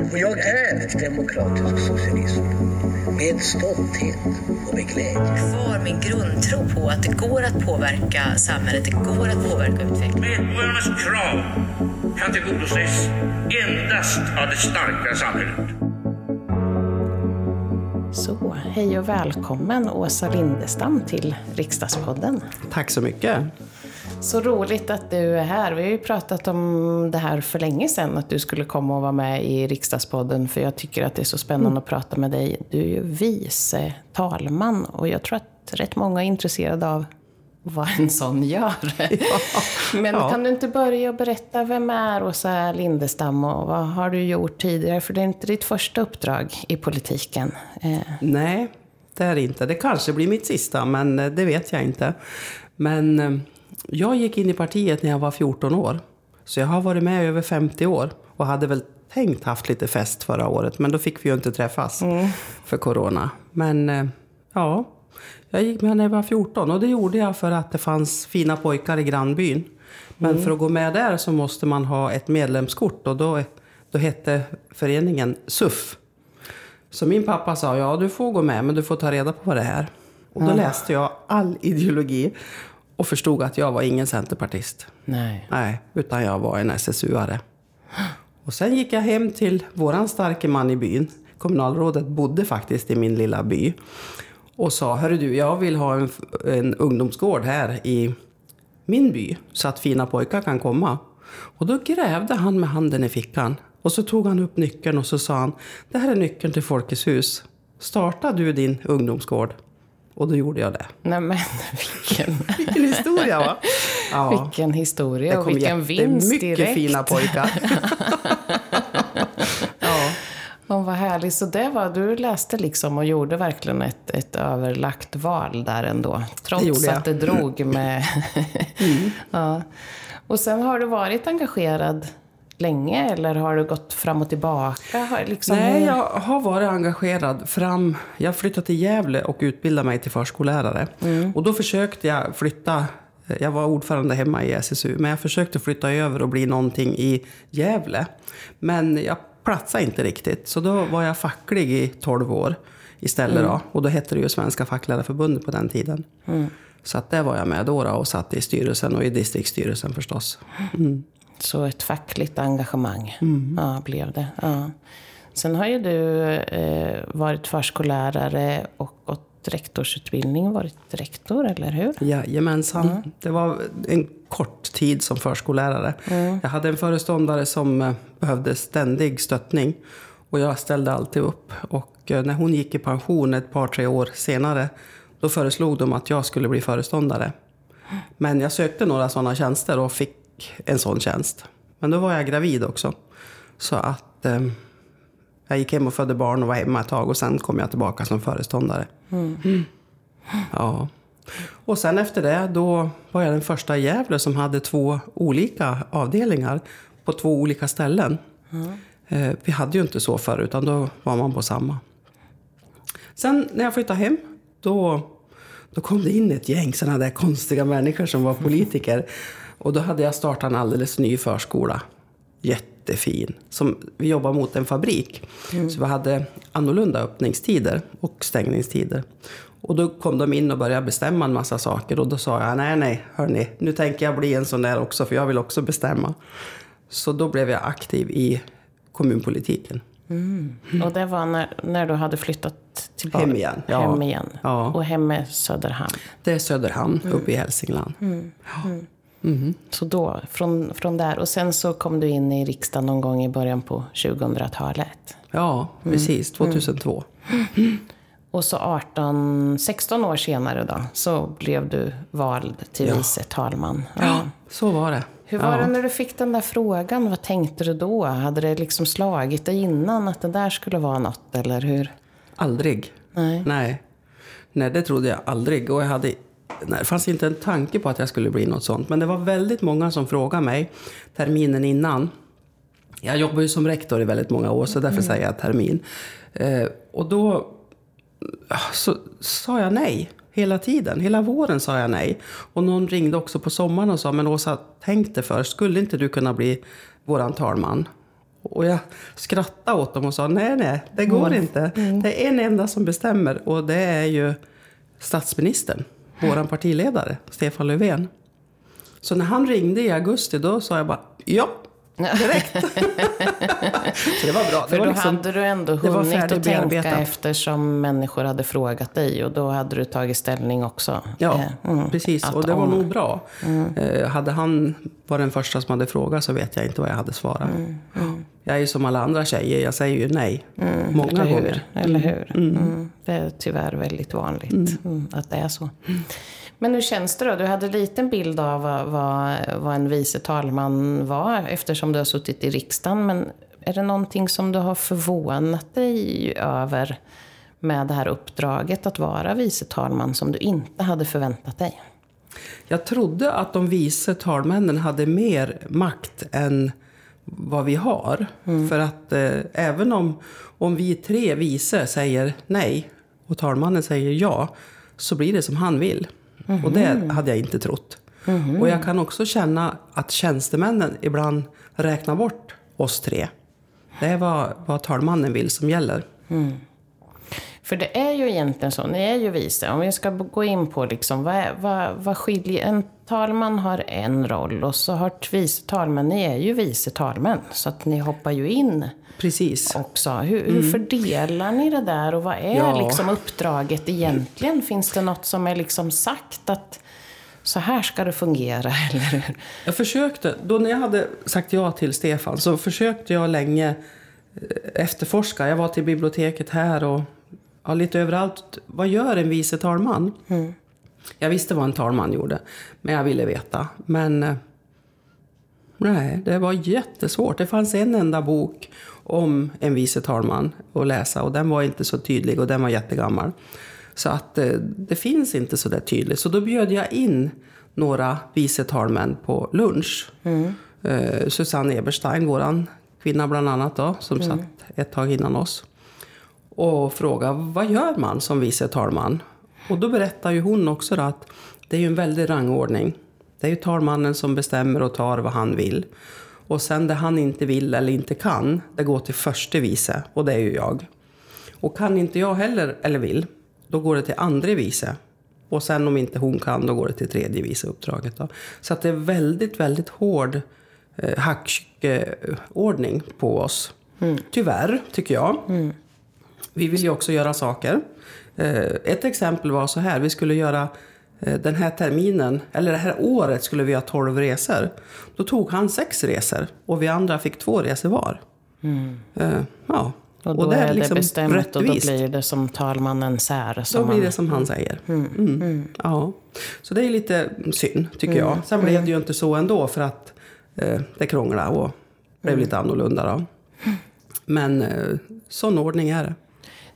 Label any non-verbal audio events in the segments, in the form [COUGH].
Och jag är demokratisk socialism. Med stolthet och med glädje. Kvar min grundtro på att det går att påverka samhället, det går att påverka utvecklingen. Medborgarnas krav kan tillgodoses endast av det starka samhället. Så, hej och välkommen Åsa Lindestam till Riksdagspodden. Tack så mycket. Så roligt att du är här. Vi har ju pratat om det här för länge sedan, att du skulle komma och vara med i Riksdagspodden, för jag tycker att det är så spännande mm. att prata med dig. Du är ju vice talman och jag tror att rätt många är intresserade av vad en sån gör. [LAUGHS] Ja. Men ja. kan du inte börja och berätta, vem är Åsa Lindestam och vad har du gjort tidigare? För det är inte ditt första uppdrag i politiken. Eh. Nej, det är det inte. Det kanske blir mitt sista, men eh, det vet jag inte. Men eh, jag gick in i partiet när jag var 14 år. Så jag har varit med i över 50 år och hade väl tänkt haft lite fest förra året, men då fick vi ju inte träffas mm. för corona. Men ja, jag gick med när jag var 14 och det gjorde jag för att det fanns fina pojkar i grannbyn. Men mm. för att gå med där så måste man ha ett medlemskort och då, då hette föreningen SUF. Så min pappa sa, ja du får gå med men du får ta reda på vad det är. Och då läste jag all ideologi och förstod att jag var ingen centerpartist. Nej. Nej, utan jag var en SSU-are. Och sen gick jag hem till våran starke man i byn. Kommunalrådet bodde faktiskt i min lilla by och sa, hörru du, jag vill ha en, en ungdomsgård här i min by så att fina pojkar kan komma. Och då grävde han med handen i fickan och så tog han upp nyckeln och så sa han, det här är nyckeln till Folkets hus. Starta du din ungdomsgård? Och då gjorde jag det. Nej men [LAUGHS] vilken... vilken historia va? [LAUGHS] Ja. Vilken historia och vilken vinst direkt. Det mycket fina pojkar. [LAUGHS] Oh, vad härligt. Så det var, du läste liksom och gjorde verkligen ett, ett överlagt val där ändå. Trots det att det drog med... mm. ja. Och sen har du varit engagerad länge eller har du gått fram och tillbaka? Liksom... Nej, jag har varit engagerad fram... Jag flyttade till Gävle och utbildade mig till förskollärare. Mm. Och då försökte jag flytta jag var ordförande hemma i SSU, men jag försökte flytta över och bli någonting i Gävle. Men jag platsade inte riktigt. Så då var jag facklig i 12 år istället. Mm. Då. Och då hette det ju Svenska Fackledarförbundet på den tiden. Mm. Så att där var jag med då, då och satt i styrelsen och i distriktsstyrelsen förstås. Mm. Så ett fackligt engagemang mm. ja, blev det. Ja. Sen har ju du eh, varit förskollärare och gått rektorsutbildning, varit rektor, eller hur? Jajamensan. Mm. Det var en kort tid som förskollärare. Mm. Jag hade en föreståndare som eh, behövde ständig stöttning. Och jag ställde alltid upp. Och eh, när hon gick i pension ett par, tre år senare, då föreslog de att jag skulle bli föreståndare. Men jag sökte några sådana tjänster och fick en sån tjänst. Men då var jag gravid också. Så att eh, jag gick hem och födde barn och var hemma ett tag och sen kom jag tillbaka som föreståndare. Mm. Mm. Ja. Och sen efter det, då var jag den första i Gävle som hade två olika avdelningar på två olika ställen. Mm. Vi hade ju inte så förr, utan då var man på samma. Sen när jag flyttade hem, då, då kom det in ett gäng sådana där konstiga människor som var politiker. Och då hade jag startat en alldeles ny förskola. Jättefin. Som, vi jobbar mot en fabrik. Mm. Så vi hade annorlunda öppningstider och stängningstider. Och då kom de in och började bestämma en massa saker. Och då sa jag, nej, nej, hörni, nu tänker jag bli en sån där också, för jag vill också bestämma. Så då blev jag aktiv i kommunpolitiken. Mm. Och det var när, när du hade flyttat tillbaka? Hem igen. Ja. Hem igen. Ja. Och hem är Söderhamn? Det är Söderhamn, mm. uppe i Hälsingland. Mm. Mm. Mm. Så då, från, från där. Och sen så kom du in i riksdagen någon gång i början på 2000-talet? Ja, precis. 2002. Och så 18, 16 år senare då, så blev du vald till ja. vice talman. Ja. ja, så var det. Hur var ja. det när du fick den där frågan? Vad tänkte du då? Hade det liksom slagit dig innan att det där skulle vara något, eller hur? Aldrig. Nej. Nej, Nej det trodde jag aldrig. Och jag hade, nej, det fanns inte en tanke på att jag skulle bli något sånt. Men det var väldigt många som frågade mig terminen innan. Jag jobbar ju som rektor i väldigt många år, så därför mm. säger jag termin. Eh, och då så sa jag nej hela tiden. Hela våren sa jag nej. Och någon ringde också på sommaren och sa, men Åsa, tänk dig för, skulle inte du kunna bli våran talman? Och jag skrattade åt dem och sa nej, nej, det går Mm. inte. Det är en enda som bestämmer och det är ju statsministern, vår partiledare, Stefan Löfven. Så när han ringde i augusti då sa jag bara ja, direkt. [LAUGHS] så det var bra. För det var då liksom- hade du ändå var hunnit att tänka eftersom människor hade frågat dig och då hade du tagit ställning också. Ja, Eh, mm, precis. Och det var om- nog bra. Eh, hade han varit den första som hade frågat så vet jag inte vad jag hade svarat. Jag är ju som alla andra tjejer, jag säger ju nej. Många Eller hur? gånger. Eller hur? Mm. Det är tyvärr väldigt vanligt mm, att det är så. Men hur känns det då? Du hade en liten bild av vad, vad, vad en vice talman var eftersom du har suttit i riksdagen. Men är det någonting som du har förvånat dig över med det här uppdraget att vara vice talman som du inte hade förväntat dig? Jag trodde att de vice talmännen hade mer makt än vad vi har. För att eh, även om, om vi tre vice säger nej och talmannen säger ja, så blir det som han vill. Och det hade jag inte trott. Och jag kan också känna att tjänstemännen ibland räknar bort oss tre. Det är vad, vad talmannen vill som gäller. För det är ju egentligen så, ni är ju vice. Om vi ska gå in på liksom, vad, är, vad, vad skiljer... En talman har en roll och så har vice talmän, ni är ju vice talmän. Så att ni hoppar ju in Precis. också. Hur, hur fördelar ni det där och vad är Ja. liksom uppdraget egentligen? Finns det något som är liksom sagt att så här ska det fungera? [LAUGHS] Eller hur? Jag försökte, då när jag hade sagt ja till Stefan så försökte jag länge eh, efterforska. Jag var till biblioteket här och ja, lite överallt. Vad gör en vice talman? Jag visste vad en talman gjorde, men jag ville veta. Men eh, nej, det var jättesvårt. Det fanns en enda bok om en vice talman att läsa och den var inte så tydlig och den var jättegammal. Så att eh, det finns inte så där tydligt. Så då bjöd jag in några vice talmän på lunch. Eh, Susanne Eberstein, våran kvinna bland annat då, som satt ett tag innan oss. Och frågade vad gör man som vice talman? Och då berättar ju hon också att det är ju en väldig rangordning. Det är ju talmannen som bestämmer och tar vad han vill. Och sen det han inte vill eller inte kan, det går till förste vice och det är ju jag. Och kan inte jag heller eller vill, då går det till andre vice. Och sen om inte hon kan, då går det till tredje vice uppdraget. Då. Så att det är väldigt, väldigt hård eh, hackordning på oss. Tyvärr, tycker jag. Vi vill ju också göra saker. Eh, Ett exempel var så här, vi skulle göra eh, den här terminen, eller det här året skulle vi ha 12 resor. Då tog han sex resor och vi andra fick två resor var. Eh, Ja. Och då är det bestämt och då rättvist. blir det som talmannen sär. Som Då blir det som han säger. Mm. Ja. Så det är lite synd, tycker jag. Sen blev det ju inte så ändå för att eh, det krånglade och blev lite annorlunda. Då. Men eh, sån ordning är det.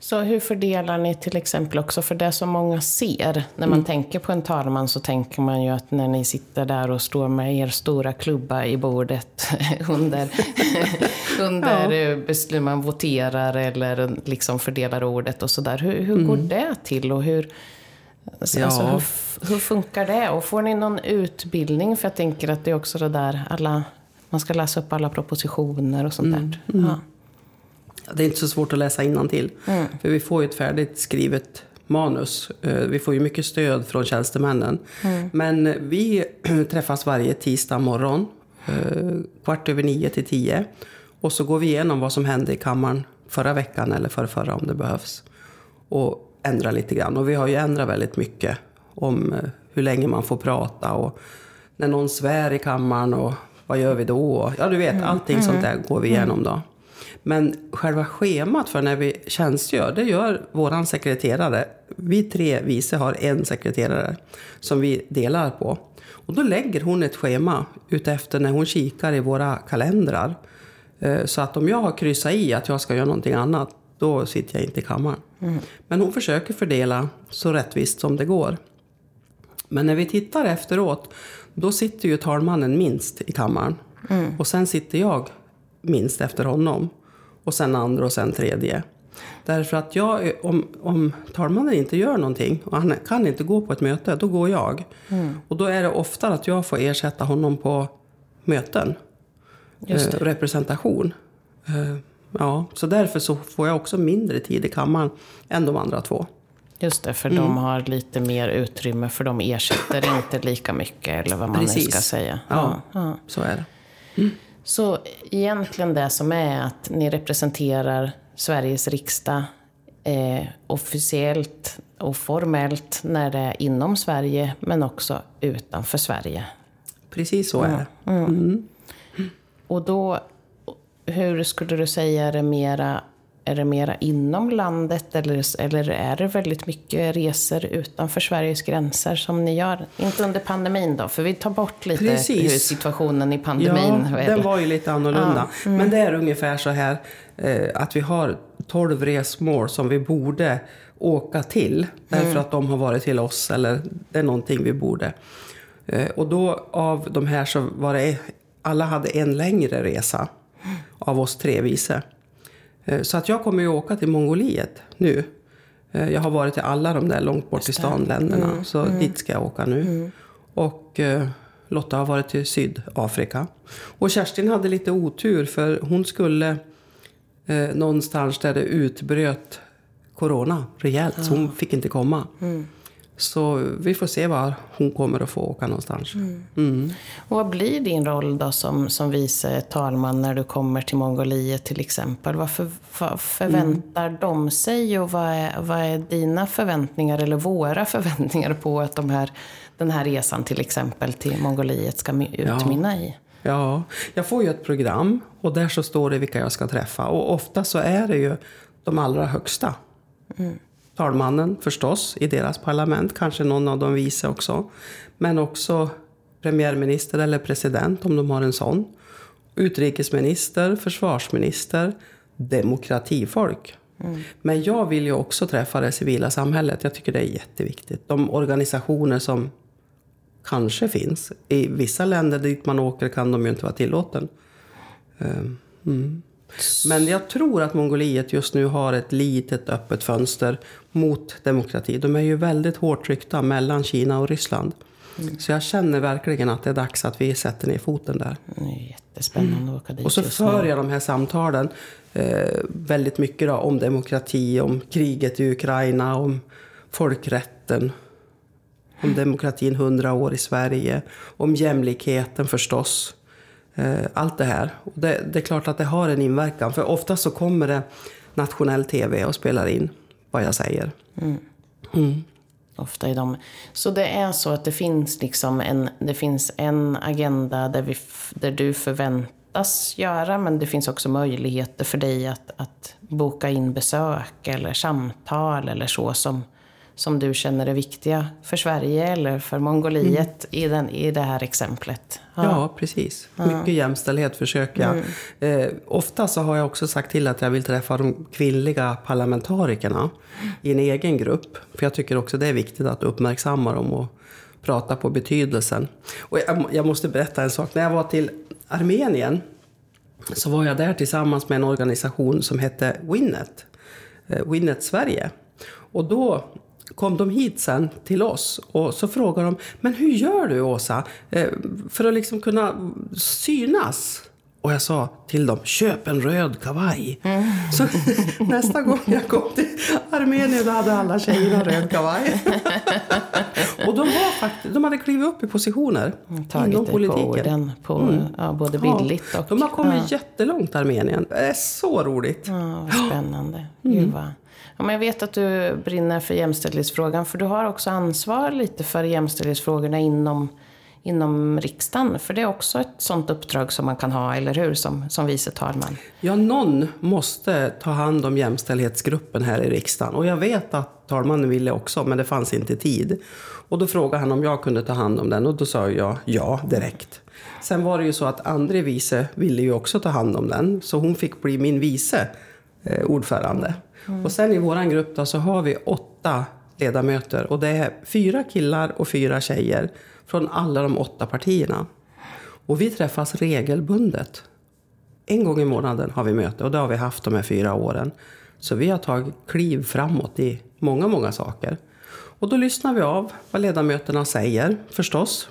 Så hur fördelar ni till exempel också, för det som många ser, när man tänker på en talman så tänker man ju att när ni sitter där och står med er stora klubba i bordet [LAUGHS] under, [LAUGHS] under ja. beslut, man voterar eller liksom fördelar ordet och sådär. Hur, hur går det till och hur, alltså, Ja. hur, f- hur funkar det? Och får ni någon utbildning? För jag tänker att det är också det där, alla, man ska läsa upp alla propositioner och sånt där. Ja. Det är inte så svårt att läsa till. För vi får ju ett färdigt skrivet manus. Eh, Vi får ju mycket stöd från tjänstemännen. Men vi [CLEARS THROAT] träffas varje tisdag morgon. eh, Kvart över nio till tio. Och så går vi igenom vad som hände i kammaren förra veckan eller för förra om det behövs. Och ändrar lite grann. Och vi har ju ändrat väldigt mycket om eh, hur länge man får prata och när någon svär i kammaren och vad gör vi då? Ja, du vet, allting sånt där går vi igenom då. Men själva schemat för när vi tjänstgör, det gör våran sekreterare. Vi tre vice har en sekreterare som vi delar på. Och då lägger hon ett schema utefter när hon kikar i våra kalendrar. Eh, Så att om jag har kryssat i att jag ska göra någonting annat, då sitter jag inte i kammaren. Men hon försöker fördela så rättvist som det går. Men när vi tittar efteråt, då sitter ju talmannen minst i kammaren. Och sen sitter jag minst efter honom. Och sen andra och sen tredje. Därför att jag, om, om talmannen inte gör någonting och han kan inte gå på ett möte, då går jag. Och då är det ofta att jag får ersätta honom på möten. Just Eh, representation. Eh, ja, så därför så får jag också mindre tid i kammaren än de andra två. Just det, för Mm. de har lite mer utrymme för de ersätter inte lika mycket eller vad man nu ska Precis. säga. Ja. ja. Så är det. Så egentligen det som är att ni representerar Sveriges riksdag eh, officiellt och formellt när det är inom Sverige men också utanför Sverige. Precis så är det. Och då, hur skulle du säga, är det mera, är det mera inom landet eller, eller är det väldigt mycket resor utanför Sveriges gränser som ni gör? Inte under pandemin då, för vi tar bort lite Precis. hur situationen i pandemin Ja, den var ju lite annorlunda. mm. Men det är ungefär så här eh, att vi har 12 resmål som vi borde åka till. Därför Mm. att de har varit till oss eller det är någonting vi borde. Eh, och då av de här så var det, alla hade en längre resa av oss tre vice. Eh, Så att jag kommer ju åka till Mongoliet nu. Eh, Jag har varit i alla de där långt bort i stan-länderna. Så dit ska jag åka nu. Och eh, Lotta har varit till Sydafrika. Och Kerstin hade lite otur för hon skulle eh, någonstans där det utbröt corona rejält. Så hon fick inte komma. Så vi får se var hon kommer att få åka någonstans. Och vad blir din roll då som, som vice talman när du kommer till Mongoliet till exempel? Vad, för, vad förväntar de sig och vad är, vad är dina förväntningar eller våra förväntningar på att de här, den här resan till exempel till Mongoliet ska my- utmynna i? Ja, jag får ju ett program och där så står det vilka jag ska träffa. Och ofta så är det ju de allra högsta. Talmannen förstås, i deras parlament, kanske någon av de vice också. Men också premiärminister eller president om de har en sån. Utrikesminister, försvarsminister, demokratifolk. Men jag vill ju också träffa det civila samhället. Jag tycker det är jätteviktigt. De organisationer som kanske finns. I vissa länder dit man åker kan de ju inte vara tillåten. Ehm, Mm. Men jag tror att Mongoliet just nu har ett litet öppet fönster mot demokrati. De är ju väldigt hårt tryckta mellan Kina och Ryssland. Så jag känner verkligen att det är dags att vi sätter ner foten där. Det är jättespännande att åka dit Och så för jag de här samtalen eh, väldigt mycket då, om demokrati, om kriget i Ukraina, om folkrätten. Om demokratin 100 år i Sverige, om jämlikheten förstås. Eh, allt det här. Det, det är klart att det har en inverkan. För ofta så kommer det nationell tv och spelar in vad jag säger. Ofta i dem. Så det är så att det finns liksom en, det finns en agenda där, vi, där du förväntas göra, men det finns också möjligheter för dig att, att boka in besök eller samtal eller så som, som du känner är viktiga för Sverige eller för Mongoliet i, den, i det här exemplet. Ja, precis. Mycket jämställdhet försöker jag. Eh, ofta så har jag också sagt till att jag vill träffa de kvinnliga parlamentarikerna i en egen grupp. För jag tycker också det är viktigt att uppmärksamma dem och prata på betydelsen. Och jag, jag måste berätta en sak. När jag var till Armenien så var jag där tillsammans med en organisation som hette Winnet. Eh, Winnet Sverige. Och då kom de hit sen till oss och så frågade de, men hur gör du Åsa eh, för att liksom kunna synas? Och jag sa till dem, köp en röd kavaj. Så [LAUGHS] nästa gång jag kom till Armenien då hade alla tjejerna röd kavaj. [LAUGHS] och de, var faktiskt, de hade klivit upp i positioner inom Tagit på politiken. orden, på, ja, både bildligt och... De har kommit ja. jättelångt Armenien. Det är så roligt. Ja, vad spännande. Mm. Gud, vad. Ja, men jag vet att du brinner för jämställdhetsfrågan, för du har också ansvar lite för jämställdhetsfrågorna inom, inom riksdagen. För det är också ett sånt uppdrag som man kan ha, eller hur, som, som vice talman. Ja, någon måste ta hand om jämställdhetsgruppen här i riksdagen. Och jag vet att talmannen ville också, men det fanns inte tid. Och då frågade han om jag kunde ta hand om den och då sa jag ja direkt. Sen var det ju så att andre vice ville ju också ta hand om den, så hon fick bli min vice eh, ordförande. Mm. Och sen i vår grupp då så har vi åtta ledamöter och det är fyra killar och fyra tjejer från alla de åtta partierna. Och vi träffas regelbundet. En gång i månaden har vi möte och det har vi haft de här fyra åren. Så vi har tagit kliv framåt i många, många saker. Och då lyssnar vi av vad ledamöterna säger förstås.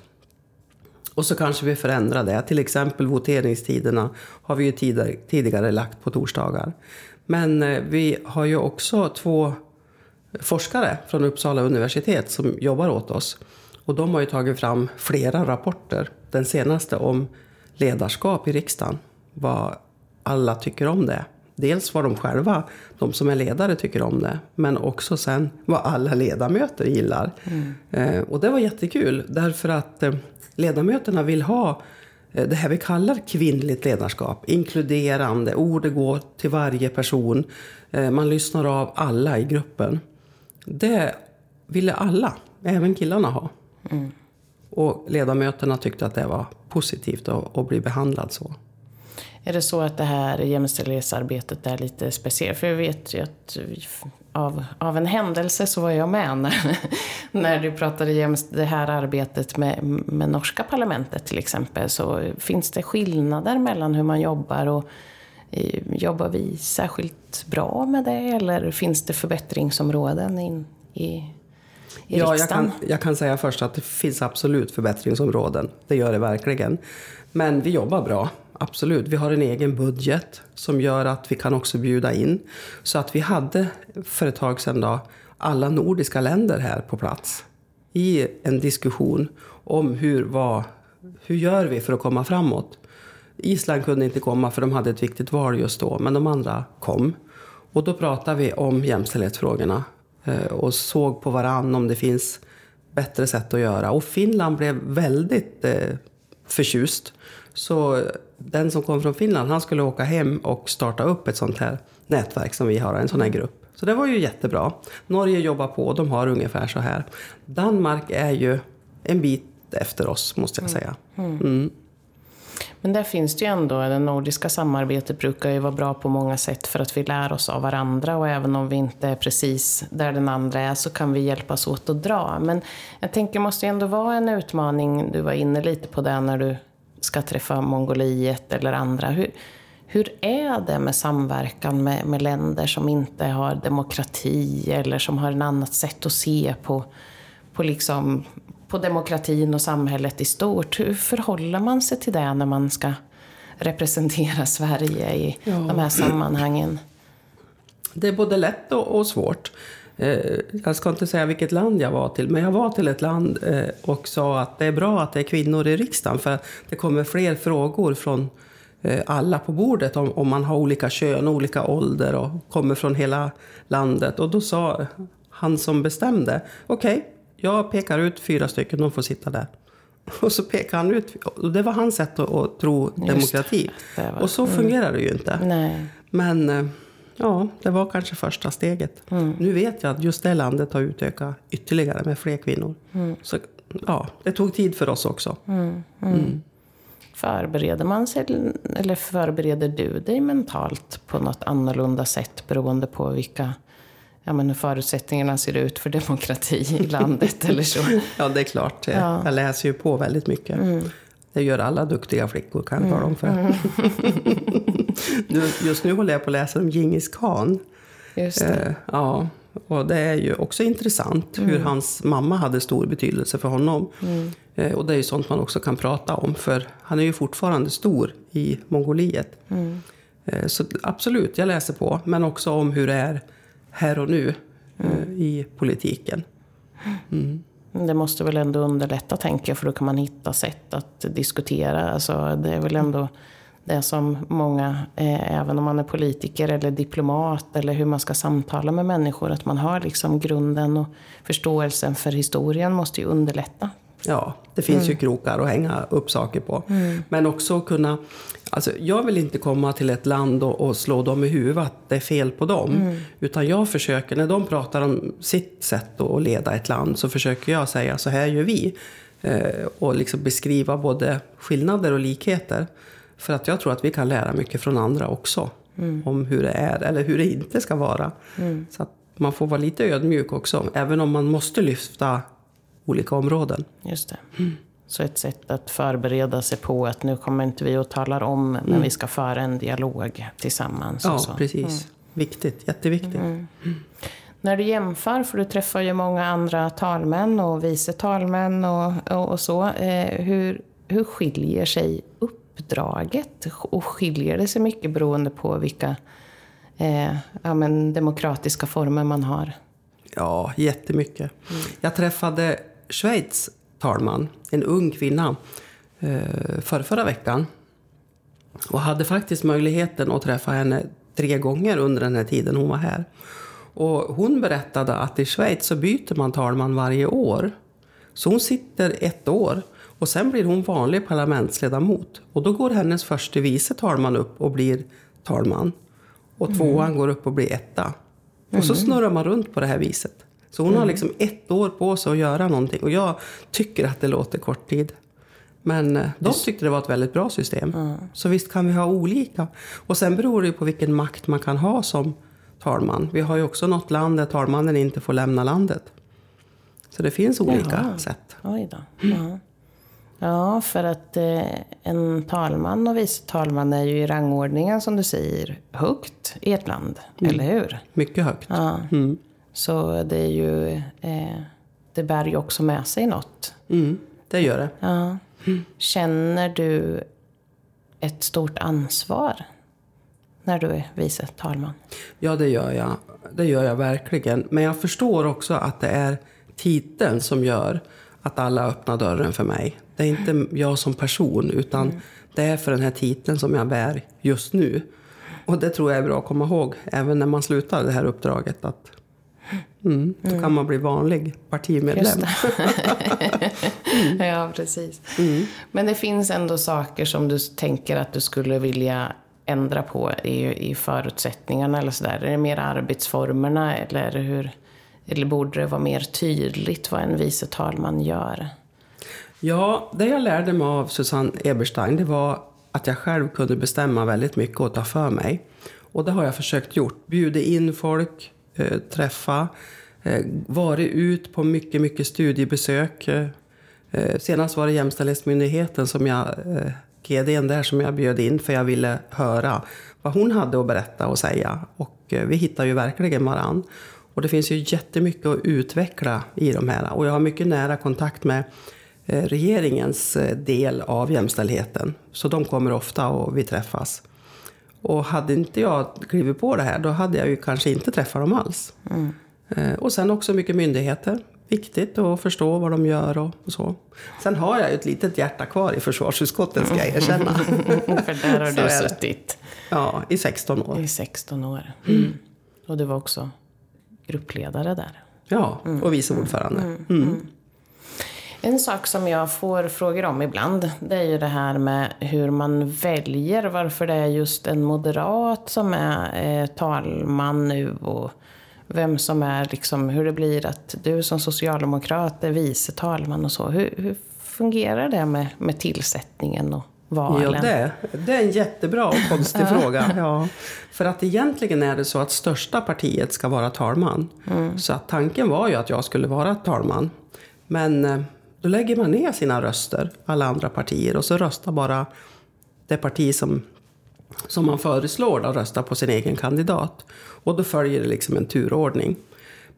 Och så kanske vi förändrar det. Till exempel voteringstiderna har vi ju tidigare lagt på torsdagar. Men eh, vi har ju också två forskare från Uppsala universitet som jobbar åt oss. Och de har ju tagit fram flera rapporter. Den senaste om ledarskap i riksdagen. Vad alla tycker om det. Dels vad de själva, de som är ledare, tycker om det. Men också sen vad alla ledamöter gillar. Mm. Eh, och det var jättekul. Därför att eh, ledamöterna vill ha det här vi kallar kvinnligt ledarskap. Inkluderande, ordet går till varje person. Eh, man lyssnar av alla i gruppen. Det ville alla, även killarna, ha. Mm. Och ledamöterna tyckte att det var positivt att, att bli behandlad så. Är det så att det här jämställdhetsarbetet är lite speciellt? För jag vet ju att av, av en händelse så var jag med när, [LAUGHS] när du pratade om det här arbetet med, med norska parlamentet till exempel. Så finns det skillnader mellan hur man jobbar och jobbar vi särskilt bra med det eller finns det förbättringsområden in, i, i ja, jag kan, jag kan säga först att det finns absolut förbättringsområden. Det gör det verkligen. Men vi jobbar bra. Absolut. Vi har en egen budget som gör att vi kan också bjuda in. Så att vi hade för ett tag sedan då, alla nordiska länder här på plats i en diskussion om hur, vad, hur gör vi för att komma framåt. Island kunde inte komma för de hade ett viktigt val just då, men de andra kom. Och då pratade vi om jämställdhetsfrågorna eh, och såg på varann om det finns bättre sätt att göra. Och Finland blev väldigt eh, förtjust. Så den som kom från Finland, han skulle åka hem och starta upp ett sånt här nätverk som vi har, en sån här grupp. Så det var ju jättebra. Norge jobbar på, de har ungefär så här. Danmark är ju en bit efter oss, måste jag säga. Mm. Mm. Men där finns det ju ändå, det nordiska samarbetet brukar ju vara bra på många sätt för att vi lär oss av varandra och även om vi inte är precis där den andra är så kan vi hjälpas åt att dra. Men jag tänker det måste ju ändå vara en utmaning, du var inne lite på det när du ska träffa Mongoliet eller andra. Hur, hur är det med samverkan med, med länder som inte har demokrati eller som har ett annat sätt att se på, på, liksom, på demokratin och samhället i stort? Hur förhåller man sig till det när man ska representera Sverige i ja. de här sammanhangen? Det är både lätt och, svårt. Eh, jag ska inte säga vilket land jag var till, men jag var till ett land eh, och sa att det är bra att det är kvinnor i riksdagen för det kommer fler frågor från eh, alla på bordet om, om man har olika kön och olika ålder och kommer från hela landet. Och då sa han som bestämde, okej, okay, jag pekar ut fyra stycken, de får sitta där. [LAUGHS] Och så pekade han ut, och det var hans sätt att, att tro demokrati. Var, och så mm. fungerar det ju inte. Nej. Men Ja, det var kanske första steget. Mm. Nu vet jag att just det landet har utökat ytterligare med fler kvinnor. Mm. Så ja, det tog tid för oss också. Mm. mm. mm. Förbereder man sig, eller förbereder du dig mentalt på något annorlunda sätt beroende på vilka ja, men hur förutsättningarna ser ut för demokrati i [LAUGHS] landet eller så? Ja, det är klart. Ja. Jag läser ju på väldigt mycket. Mm. Det gör alla duktiga flickor kan jag tala om för. [LAUGHS] Just nu håller jag på att läsa om Djingis khan. Just det. Eh, ja, och det är ju också intressant mm. hur hans mamma hade stor betydelse för honom. Mm. Eh, och det är ju sånt man också kan prata om, för han är ju fortfarande stor i Mongoliet. Mm. Eh, så absolut, jag läser på, men också om hur det är här och nu mm. i politiken. Mm. Det måste väl ändå underlätta, tänker jag, för då kan man hitta sätt att diskutera. Alltså, det är väl ändå det som många, eh, även om man är politiker eller diplomat eller hur man ska samtala med människor, att man har liksom grunden och förståelsen för historien måste ju underlätta. Ja, det finns mm. ju krokar att hänga upp saker på. Mm. Men också kunna... Alltså, jag vill inte komma till ett land och, och slå dem i huvudet att det är fel på dem. Mm. Utan jag försöker, när de pratar om sitt sätt att leda ett land, så försöker jag säga så här gör vi. Eh, och liksom beskriva både skillnader och likheter. För att jag tror att vi kan lära mycket från andra också. Mm. Om hur det är, eller hur det inte ska vara. Mm. Så att man får vara lite ödmjuk också. Även om man måste lyfta olika områden. Just det. Mm. Så ett sätt att förbereda sig på att nu kommer inte vi och talar om, men mm. vi ska föra en dialog tillsammans. Ja, så. precis. Mm. Viktigt, jätteviktigt. Mm. När du jämför, för du träffar ju många andra talmän och vice talmän och, och, och så. Eh, hur, hur skiljer sig uppdraget? Och skiljer det sig mycket beroende på vilka eh, ja, men demokratiska former man har? Ja, jättemycket. Jag träffade Schweiz talman, en ung kvinna, eh, för förra veckan. Och hade faktiskt möjligheten att träffa henne tre gånger under den här tiden hon var här. Och hon berättade att i Schweiz så byter man talman varje år. Så hon sitter ett år och sen blir hon vanlig parlamentsledamot. Och då går hennes förste vice talman upp och blir talman. Och tvåan går upp och blir etta. Och så snurrar man runt på det här viset. Så hon har liksom ett år på sig att göra någonting. Och jag tycker att det låter kort tid. Men eh, de tyckte det var ett väldigt bra system. Så visst kan vi ha olika. Och sen beror det ju på vilken makt man kan ha som talman. Vi har ju också något land där talmannen inte får lämna landet. Så det finns olika Jaha. sätt. Oj då. Ja. Ja, för att eh, en talman och vice talman är ju i rangordningen som du säger högt i ett land, eller hur? Mycket högt. Ja. Så det är ju, eh, det bär ju också med sig något. Mm, det gör det. Ja. Känner du ett stort ansvar när du är vice talman? Ja, det gör jag. Det gör jag verkligen. Men jag förstår också att det är titeln som gör att alla öppnar dörren för mig. Det är inte jag som person, utan det är för den här titeln som jag bär just nu. Och det tror jag är bra att komma ihåg, även när man slutar det här uppdraget. Att, mm, då kan man bli vanlig partimedlem. [LAUGHS] Ja, precis. Men det finns ändå saker som du tänker att du skulle vilja ändra på i, i förutsättningarna eller sådär? Är det mer arbetsformerna eller hur? Eller borde det vara mer tydligt vad en vice talman gör? Ja, det jag lärde mig av Susanne Eberstein det var att jag själv kunde bestämma väldigt mycket och ta för mig. Och det har jag försökt gjort. Bjuda in folk, eh, träffa, eh, varit ut på mycket, mycket studiebesök. Eh, eh, senast var det Jämställdhetsmyndigheten som jag, eh, GDn där som jag bjöd in för jag ville höra vad hon hade att berätta och säga. Och eh, vi hittade ju verkligen varann. Och det finns ju jättemycket att utveckla i de här. Och jag har mycket nära kontakt med eh, regeringens eh, del av jämställdheten. Så de kommer ofta och vi träffas. Och hade inte jag klivit på det här, då hade jag ju kanske inte träffat dem alls. Eh, Och sen också mycket myndigheter. Viktigt att förstå vad de gör och och så. Sen har jag ju ett litet hjärta kvar i försvarsutskottet, ska jag erkänna. [LAUGHS] För där har du det. suttit Ja, i 16 år. i 16 år. Mm. Och du var också gruppledare där. Ja, och vice ordförande. Mm. En sak som jag får frågor om ibland, det är ju det här med hur man väljer, varför det är just en moderat som är eh, talman nu och vem som är liksom, hur det blir att du som socialdemokrat är vice talman och så. Hur, hur fungerar det med, med tillsättningen och valen? Ja, det, det är en jättebra och konstig [LAUGHS] fråga. [LAUGHS] Ja. För att egentligen är det så att största partiet ska vara talman. Så att tanken var ju att jag skulle vara talman. Men eh, då lägger man ner sina röster, alla andra partier, och så röstar bara det parti som, som man föreslår då, röstar på sin egen kandidat. Och då följer det liksom en turordning.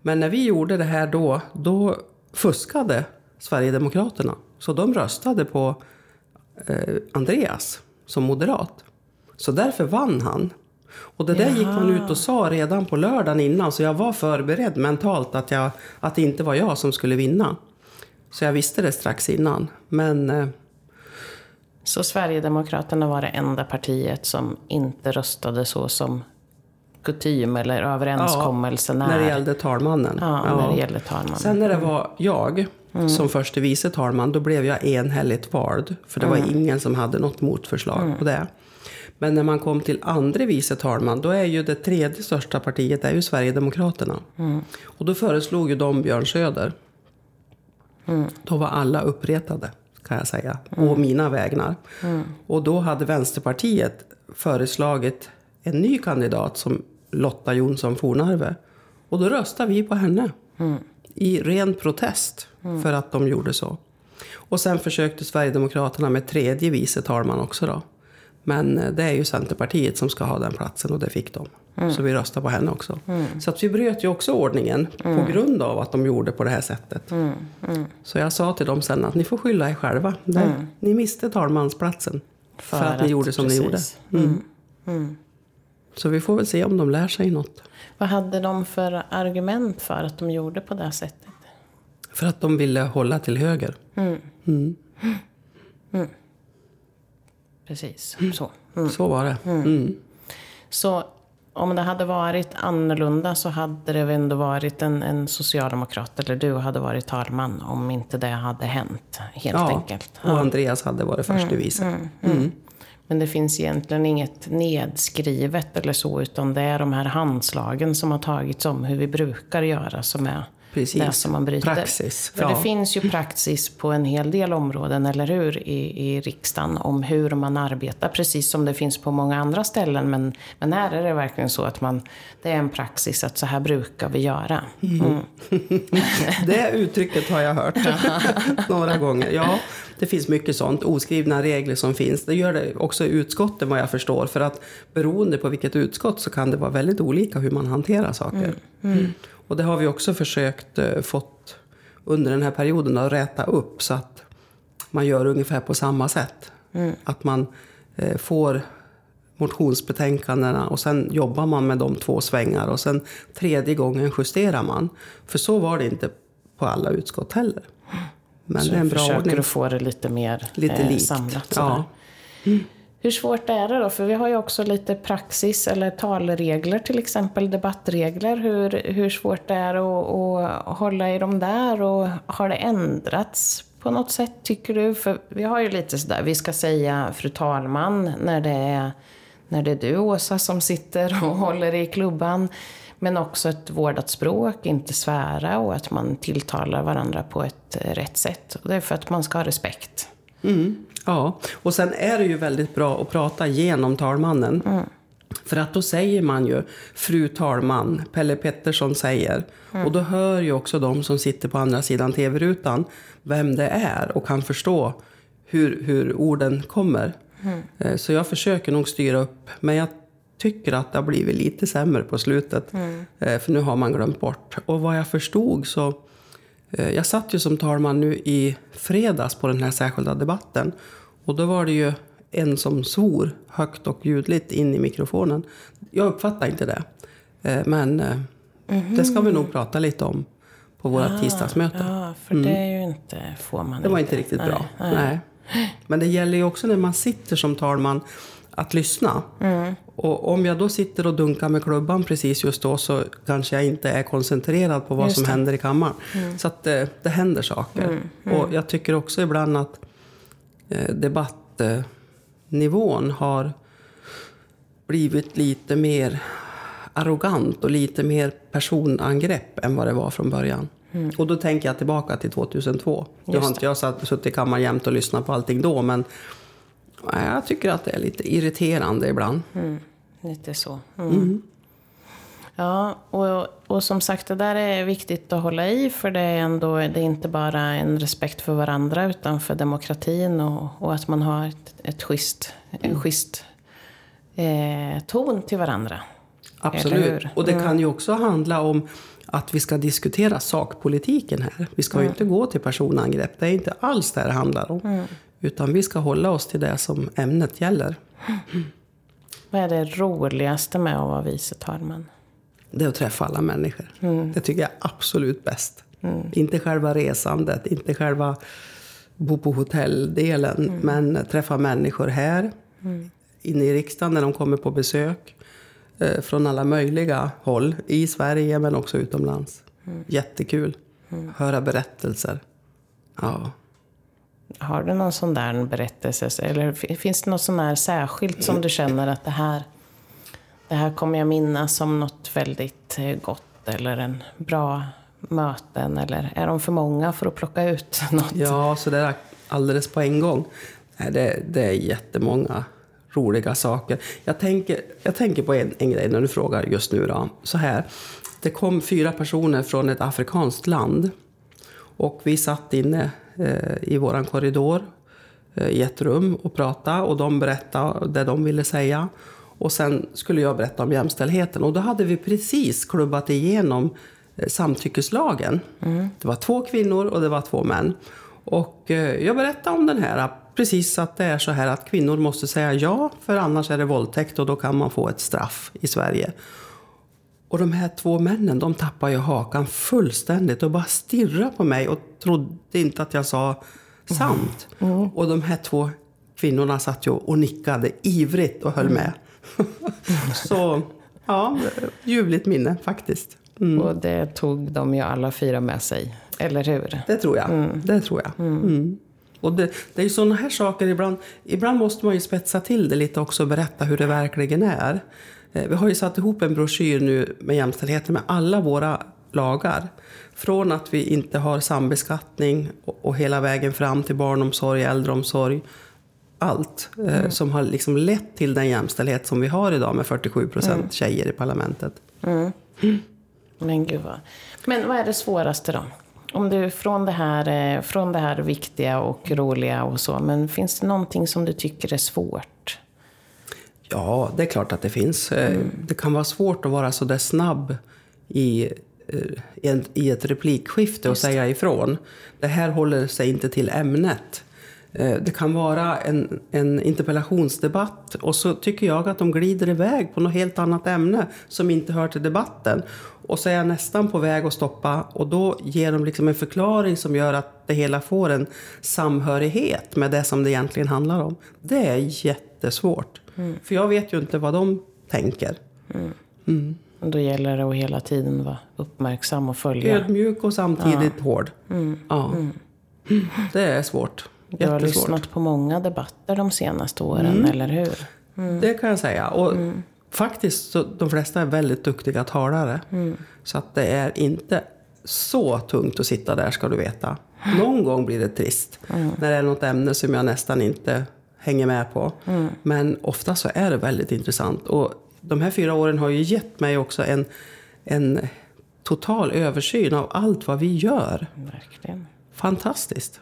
Men när vi gjorde det här då, då fuskade Sverigedemokraterna. Så de röstade på eh, Andreas som moderat. Så därför vann han. Och det där gick man ut och sa redan på lördagen innan, så jag var förberedd mentalt att, jag, att det inte var jag som skulle vinna. Så jag visste det strax innan. Men eh, Så Sverigedemokraterna var det enda partiet som inte röstade så som kutym eller överenskommelsen när det gällde talmannen. Ja, när det gällde talmannen. Sen när det var jag som förste vice talman, då blev jag enhälligt vald. För det var ingen som hade något motförslag på det. Men när man kom till andra vice talman, då är ju det tredje största partiet är ju Sverigedemokraterna. Och då föreslog ju de Björn Söder. Då var alla uppretade, kan jag säga, på mina vägnar. Och då hade Vänsterpartiet föreslagit en ny kandidat som Lotta Jonsson Fornarve. Och då röstade vi på henne. I ren protest för att de gjorde så. Och sen försökte Sverigedemokraterna med tredje vice talman också då. Men eh, det är ju Centerpartiet som ska ha den platsen och det fick de. Så vi röstade på henne också. Så att vi bröt ju också ordningen på grund av att de gjorde på det här sättet. Så jag sa till dem sen att ni får skylla er själva. Det, Ni miste talmansplatsen. För, att, ni gjorde som precis. ni gjorde. Mm. Så vi får väl se om de lär sig något. Vad hade de för argument för att de gjorde på det sättet? För att de ville hålla till höger. Precis, Mm. så. Så var det. Mm. Så om det hade varit annorlunda så hade det väl ändå varit en, en socialdemokrat, eller du hade varit talman, om inte det hade hänt, helt Ja, enkelt. och Andreas hade varit förste vice. Men det finns egentligen inget nedskrivet eller så, utan det är de här handslagen som har tagits om hur vi brukar göra som är Precis. det som man bryter. Praxis, För ja. det finns ju praxis på en hel del områden, eller hur, i, i riksdagen om hur man arbetar, precis som det finns på många andra ställen. Men, men här är det verkligen så att man, det är en praxis att så här brukar vi göra. Mm. [LAUGHS] Det uttrycket har jag hört [LAUGHS] några gånger. Ja, det finns mycket sånt. Oskrivna regler som finns. Det gör det också i utskotten vad jag förstår. För att beroende på vilket utskott så kan det vara väldigt olika hur man hanterar saker. Mm. Och det har vi också försökt eh, fått under den här perioden att räta upp så att man gör ungefär på samma sätt. Att man eh, får motionsbetänkandena och sen jobbar man med de två svängar och sen tredje gången justerar man. För så var det inte på alla utskott heller. Men Så det är en bra försöker ordning. att få det lite mer Lite eh, likt. samlat. sådär. Ja. Hur svårt är det då? För vi har ju också lite praxis eller talregler, till exempel debattregler. Hur, hur svårt det är att, att hålla i dem där och har det ändrats på något sätt tycker du? För vi har ju lite sådär, vi ska säga fru talman när det är, när det är du Åsa som sitter och håller i klubban. Men också ett vårdat språk, inte svära och att man tilltalar varandra på ett rätt sätt. Och det är för att man ska ha respekt. Ja, och sen är det ju väldigt bra att prata genom talmannen. För att då säger man ju fru talman, Pelle Pettersson säger. Och då hör ju också de som sitter på andra sidan tv-rutan vem det är och kan förstå hur, hur orden kommer. Eh, Så jag försöker nog styra upp, men jag tycker att det har blivit lite sämre på slutet. Eh, För nu har man glömt bort. Och vad jag förstod så Jag satt ju som talman nu i fredags på den här särskilda debatten. Och då var det ju en som svor högt och ljudligt in i mikrofonen. Jag uppfattar inte det. Eh, Men eh, det ska vi nog prata lite om på våra tisdagsmöte. Ja, för det är ju inte, får man Det var inte riktigt bra. Nej. Men det gäller ju också när man sitter som talman att lyssna. Och om jag då sitter och dunkar med klubban precis just då så kanske jag inte är koncentrerad på vad Just som det. händer i kammaren. Så att det, det händer saker. Och jag tycker också ibland att eh, debattnivån har blivit lite mer arrogant och lite mer personangrepp än vad det var från början. Och då tänker jag tillbaka till 2002. Nu har inte jag satt, suttit i kammaren jämt och lyssnat på allting då, men jag tycker att det är lite irriterande ibland. Lite så. Mm. Ja, och, och som sagt, det där är viktigt att hålla i för det är ändå, det är inte bara en respekt för varandra utan för demokratin och, och att man har ett, ett schysst, en schysst eh, ton till varandra. Absolut. Och det kan ju också handla om att vi ska diskutera sakpolitiken här. Vi ska ju inte gå till personangrepp. Det är inte alls det det handlar om. Utan vi ska hålla oss till det som ämnet gäller. Vad är det roligaste med att vara vice talman? Det är att träffa alla människor. Det tycker jag är absolut bäst. Inte själva resandet, inte själva bo på hotelldelen. Men träffa människor här, inne i riksdagen när de kommer på besök. Eh, från alla möjliga håll, i Sverige men också utomlands. Jättekul. Höra berättelser. Ja. Har du någon sån där berättelse? Eller finns det något sån här särskilt som du känner att det här, det här kommer jag minnas som något väldigt eh, gott eller en bra möten? Eller är de för många för att plocka ut [LAUGHS] något? Ja, så där alldeles på en gång. Nej, det, det är jättemånga roliga saker. Jag tänker, jag tänker på en, en grej när du frågar just nu. Då. Så här, det kom fyra personer från ett afrikanskt land. Och vi satt inne i våran korridor eh, i ett rum och prata och de berättade det de ville säga. Och sen skulle jag berätta om jämställdheten. Och då hade vi precis klubbat igenom eh, samtyckeslagen. Det var två kvinnor och det var två män. Och eh, jag berättade om den här, precis att det är så här att kvinnor måste säga ja, för annars är det våldtäkt och då kan man få ett straff i Sverige. Och de här två männen, de tappade ju hakan fullständigt och bara stirrade på mig och trodde inte att jag sa sant. Och de här två kvinnorna satt ju och nickade ivrigt och höll med. [LAUGHS] Så, ja, ljuvligt minne faktiskt. Och det tog de ju alla fyra med sig, eller hur? Det tror jag. Det tror jag. Mm. Och det, det är ju sådana här saker ibland. Ibland måste man ju spetsa till det lite också och berätta hur det verkligen är. Eh, Vi har ju satt ihop en broschyr nu med jämställdheten med alla våra lagar. Från att vi inte har sambeskattning och, hela vägen fram till barnomsorg, äldreomsorg. Allt eh, som har liksom lett till den jämställdhet som vi har idag med 47 procent tjejer i parlamentet. Men gud vad... Men vad är det svåraste då? Om du från det här, eh, från det här viktiga och roliga och så, men finns det någonting som du tycker är svårt? Ja, det är klart att det finns. Eh, Det kan vara svårt att vara så där snabb i, eh, i ett replikskifte och säga ifrån. Det här håller sig inte till ämnet. Eh, Det kan vara en, en interpellationsdebatt och så tycker jag att de glider iväg på något helt annat ämne som inte hör till debatten. Och så är jag nästan på väg att stoppa och då ger de liksom en förklaring som gör att det hela får en samhörighet med det som det egentligen handlar om. Det är jättesvårt. För jag vet ju inte vad de tänker. Och Då gäller det att hela tiden vara uppmärksam och följa. Ödmjuk och samtidigt hård. Ja. Det är svårt. Du har lyssnat på många debatter de senaste åren, eller hur? Det kan jag säga. Och faktiskt, så de flesta är väldigt duktiga talare. Så att det är inte så tungt att sitta där, ska du veta. Någon gång blir det trist. När det är något ämne som jag nästan inte hänger med på. Men ofta så är det väldigt intressant. Och de här fyra åren har ju gett mig också en, en total översyn av allt vad vi gör. Verkligen. Fantastiskt.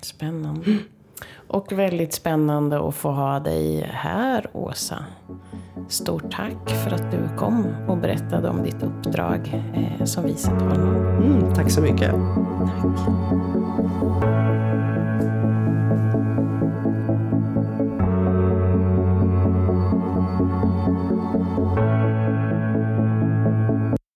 Spännande. Och väldigt spännande att få ha dig här, Åsa. Stort tack för att du kom och berättade om ditt uppdrag eh, som vice talman. Mm, tack så mycket. Tack.